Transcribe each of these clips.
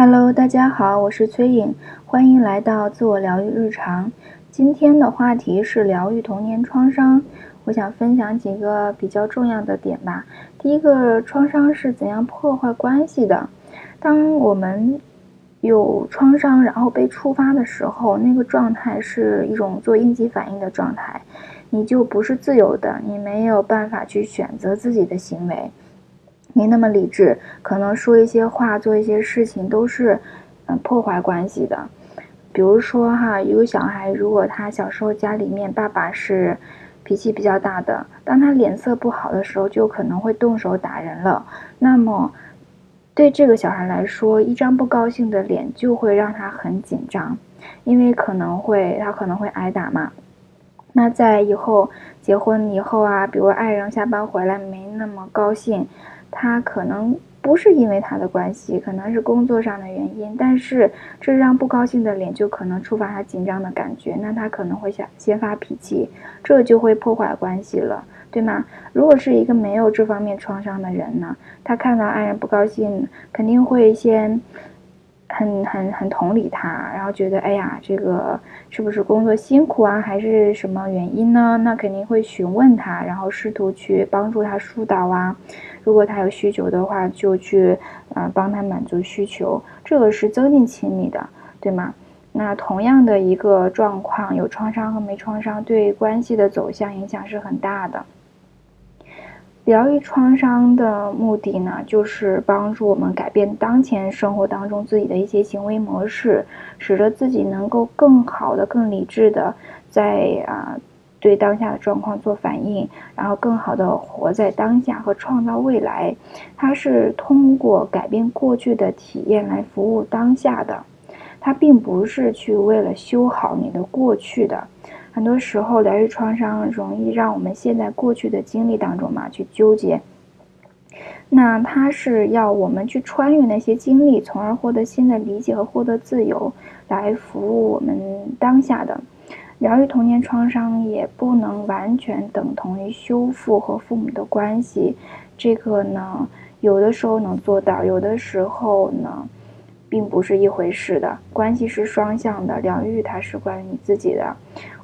Hello，大家好，我是崔颖，欢迎来到自我疗愈日常。今天的话题是疗愈童年创伤，我想分享几个比较重要的点吧。第一个，创伤是怎样破坏关系的？当我们有创伤，然后被触发的时候，那个状态是一种做应激反应的状态，你就不是自由的，你没有办法去选择自己的行为。没那么理智，可能说一些话、做一些事情都是，嗯，破坏关系的。比如说哈，一个小孩如果他小时候家里面爸爸是脾气比较大的，当他脸色不好的时候，就可能会动手打人了。那么，对这个小孩来说，一张不高兴的脸就会让他很紧张，因为可能会他可能会挨打嘛。那在以后结婚以后啊，比如爱人下班回来没那么高兴。他可能不是因为他的关系，可能是工作上的原因，但是这张不高兴的脸就可能触发他紧张的感觉，那他可能会想先发脾气，这就会破坏关系了，对吗？如果是一个没有这方面创伤的人呢，他看到爱人不高兴，肯定会先。很很很同理他，然后觉得哎呀，这个是不是工作辛苦啊，还是什么原因呢？那肯定会询问他，然后试图去帮助他疏导啊。如果他有需求的话，就去呃帮他满足需求，这个是增进亲密的，对吗？那同样的一个状况，有创伤和没创伤，对关系的走向影响是很大的。疗愈创伤的目的呢，就是帮助我们改变当前生活当中自己的一些行为模式，使得自己能够更好的、更理智的在啊对当下的状况做反应，然后更好的活在当下和创造未来。它是通过改变过去的体验来服务当下的，它并不是去为了修好你的过去的。很多时候，疗愈创伤容易让我们陷在过去的经历当中嘛，去纠结。那它是要我们去穿越那些经历，从而获得新的理解和获得自由，来服务我们当下的。疗愈童年创伤也不能完全等同于修复和父母的关系，这个呢，有的时候能做到，有的时候呢。并不是一回事的，关系是双向的，疗愈它是关于你自己的。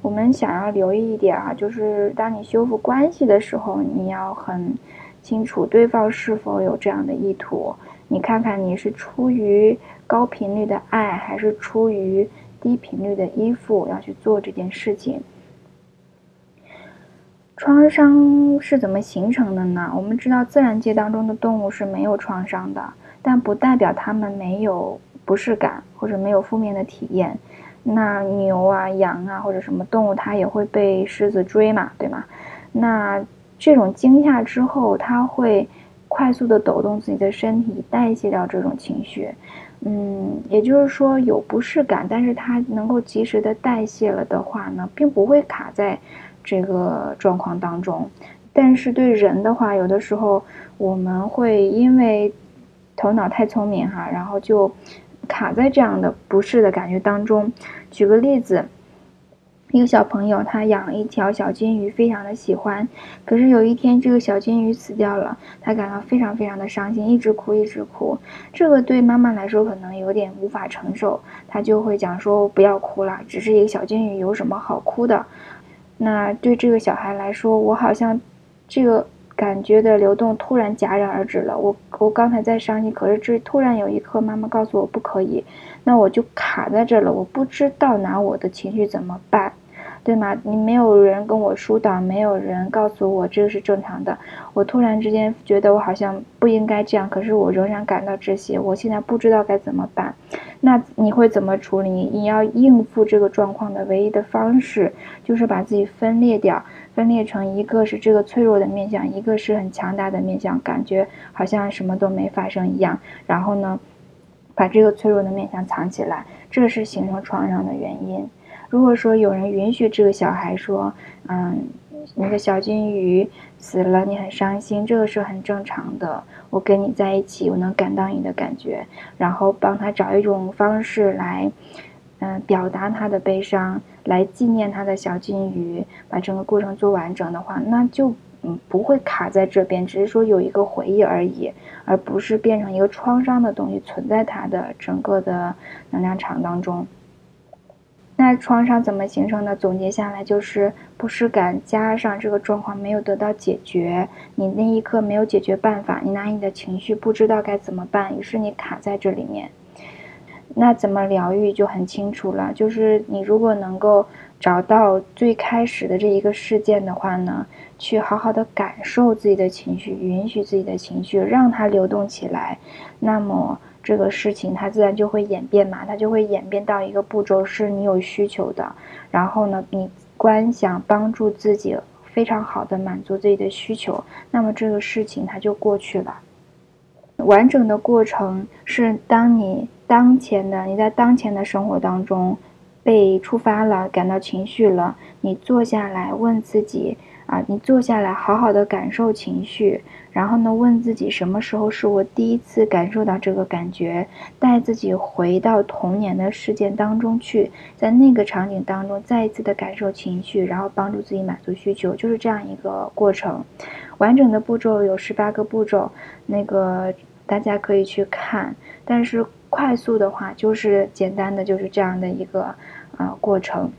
我们想要留意一点啊，就是当你修复关系的时候，你要很清楚对方是否有这样的意图。你看看你是出于高频率的爱，还是出于低频率的依附，要去做这件事情。创伤是怎么形成的呢？我们知道自然界当中的动物是没有创伤的。但不代表他们没有不适感或者没有负面的体验。那牛啊、羊啊或者什么动物，它也会被狮子追嘛，对吗？那这种惊吓之后，它会快速的抖动自己的身体，代谢掉这种情绪。嗯，也就是说有不适感，但是它能够及时的代谢了的话呢，并不会卡在这个状况当中。但是对人的话，有的时候我们会因为头脑太聪明哈，然后就卡在这样的不适的感觉当中。举个例子，一个小朋友他养一条小金鱼，非常的喜欢。可是有一天这个小金鱼死掉了，他感到非常非常的伤心，一直哭一直哭。这个对妈妈来说可能有点无法承受，他就会讲说不要哭了，只是一个小金鱼，有什么好哭的？那对这个小孩来说，我好像这个。感觉的流动突然戛然而止了。我我刚才在伤心，可是这突然有一刻，妈妈告诉我不可以，那我就卡在这了。我不知道拿我的情绪怎么办。对吗？你没有人跟我疏导，没有人告诉我这个是正常的。我突然之间觉得我好像不应该这样，可是我仍然感到这些。我现在不知道该怎么办。那你会怎么处理？你要应付这个状况的唯一的方式，就是把自己分裂掉，分裂成一个是这个脆弱的面相，一个是很强大的面相，感觉好像什么都没发生一样。然后呢，把这个脆弱的面相藏起来，这是形成创伤的原因。如果说有人允许这个小孩说，嗯，那个小金鱼死了，你很伤心，这个是很正常的。我跟你在一起，我能感到你的感觉，然后帮他找一种方式来，嗯，表达他的悲伤，来纪念他的小金鱼，把整个过程做完整的话，那就嗯，不会卡在这边，只是说有一个回忆而已，而不是变成一个创伤的东西存在他的整个的能量场当中。那创伤怎么形成的？总结下来就是不适感加上这个状况没有得到解决，你那一刻没有解决办法，你拿你的情绪不知道该怎么办，于是你卡在这里面。那怎么疗愈就很清楚了，就是你如果能够找到最开始的这一个事件的话呢，去好好的感受自己的情绪，允许自己的情绪，让它流动起来，那么。这个事情它自然就会演变嘛，它就会演变到一个步骤，是你有需求的，然后呢，你观想帮助自己非常好的满足自己的需求，那么这个事情它就过去了。完整的过程是当你当前的你在当前的生活当中被触发了，感到情绪了，你坐下来问自己。啊，你坐下来，好好的感受情绪，然后呢，问自己什么时候是我第一次感受到这个感觉，带自己回到童年的事件当中去，在那个场景当中再一次的感受情绪，然后帮助自己满足需求，就是这样一个过程。完整的步骤有十八个步骤，那个大家可以去看，但是快速的话就是简单的就是这样的一个啊过程。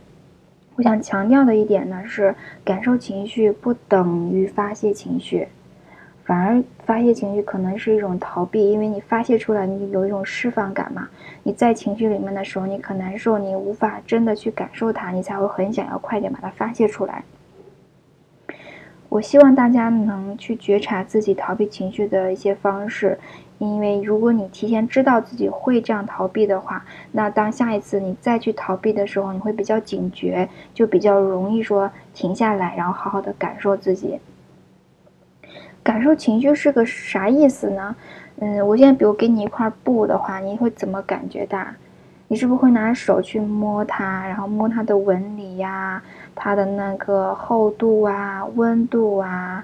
我想强调的一点呢是，感受情绪不等于发泄情绪，反而发泄情绪可能是一种逃避，因为你发泄出来，你有一种释放感嘛。你在情绪里面的时候，你可难受，你无法真的去感受它，你才会很想要快点把它发泄出来。我希望大家能去觉察自己逃避情绪的一些方式。因为如果你提前知道自己会这样逃避的话，那当下一次你再去逃避的时候，你会比较警觉，就比较容易说停下来，然后好好的感受自己。感受情绪是个啥意思呢？嗯，我现在比如给你一块布的话，你会怎么感觉到？你是不是会拿手去摸它，然后摸它的纹理呀，它的那个厚度啊、温度啊？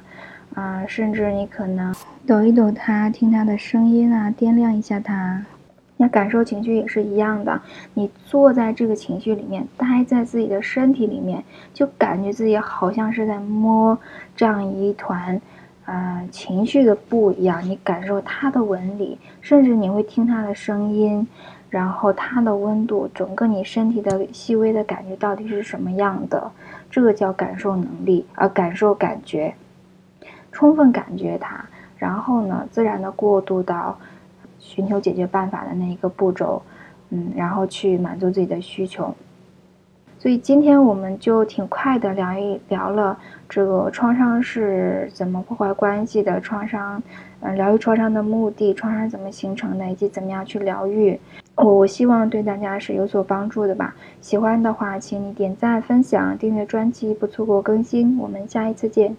啊，甚至你可能抖一抖它，听它的声音啊，掂量一下它。那感受情绪也是一样的，你坐在这个情绪里面，待在自己的身体里面，就感觉自己好像是在摸这样一团，呃，情绪的布一样。你感受它的纹理，甚至你会听它的声音，然后它的温度，整个你身体的细微的感觉到底是什么样的？这个叫感受能力，而感受感觉。充分感觉它，然后呢，自然的过渡到寻求解决办法的那一个步骤，嗯，然后去满足自己的需求。所以今天我们就挺快的聊一聊了这个创伤是怎么破坏关系的，创伤，嗯，疗愈创伤的目的，创伤怎么形成的，以及怎么样去疗愈。我我希望对大家是有所帮助的吧。喜欢的话，请你点赞、分享、订阅专辑，不错过更新。我们下一次见。